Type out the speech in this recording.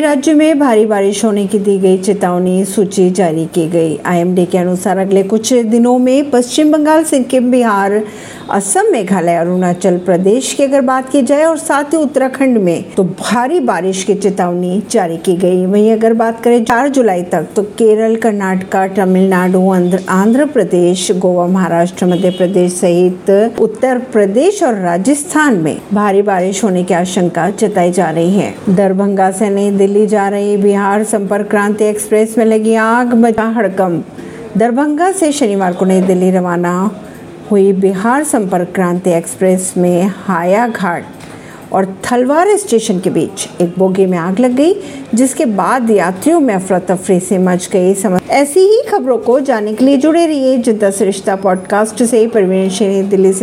राज्य में भारी बारिश होने की दी गई चेतावनी सूची जारी की गई। आईएमडी के अनुसार अगले कुछ दिनों में पश्चिम बंगाल, सिक्किम, बिहार, असम, मेघालय, अरुणाचल प्रदेश की अगर बात की जाए और साथ ही उत्तराखंड में तो भारी बारिश की चेतावनी जारी की गई। वहीं अगर बात करें चार जुलाई तक तो केरल, कर्नाटक, तमिलनाडु, आंध्र प्रदेश, गोवा, महाराष्ट्र, मध्य प्रदेश सहित उत्तर प्रदेश और राजस्थान में भारी बारिश होने की आशंका जताई जा रही है। दरभंगा से नई दिल्ली जा रही बिहार संपर्क क्रांति एक्सप्रेस में लगी आग मचा हड़कम दरभंगा से शनिवार को नई दिल्ली रवाना हुई बिहार संपर्क क्रांति एक्सप्रेस में हाया घाट और थलवार स्टेशन के बीच एक बोगी में आग लग गई, जिसके बाद यात्रियों में अफरा तफरी से मच गई। समझ ऐसी ही खबरों को जानने के लिए जुड़े रहिए जिद्दा सरिश्ता पॉडकास्ट से। परवीन दिल्ली से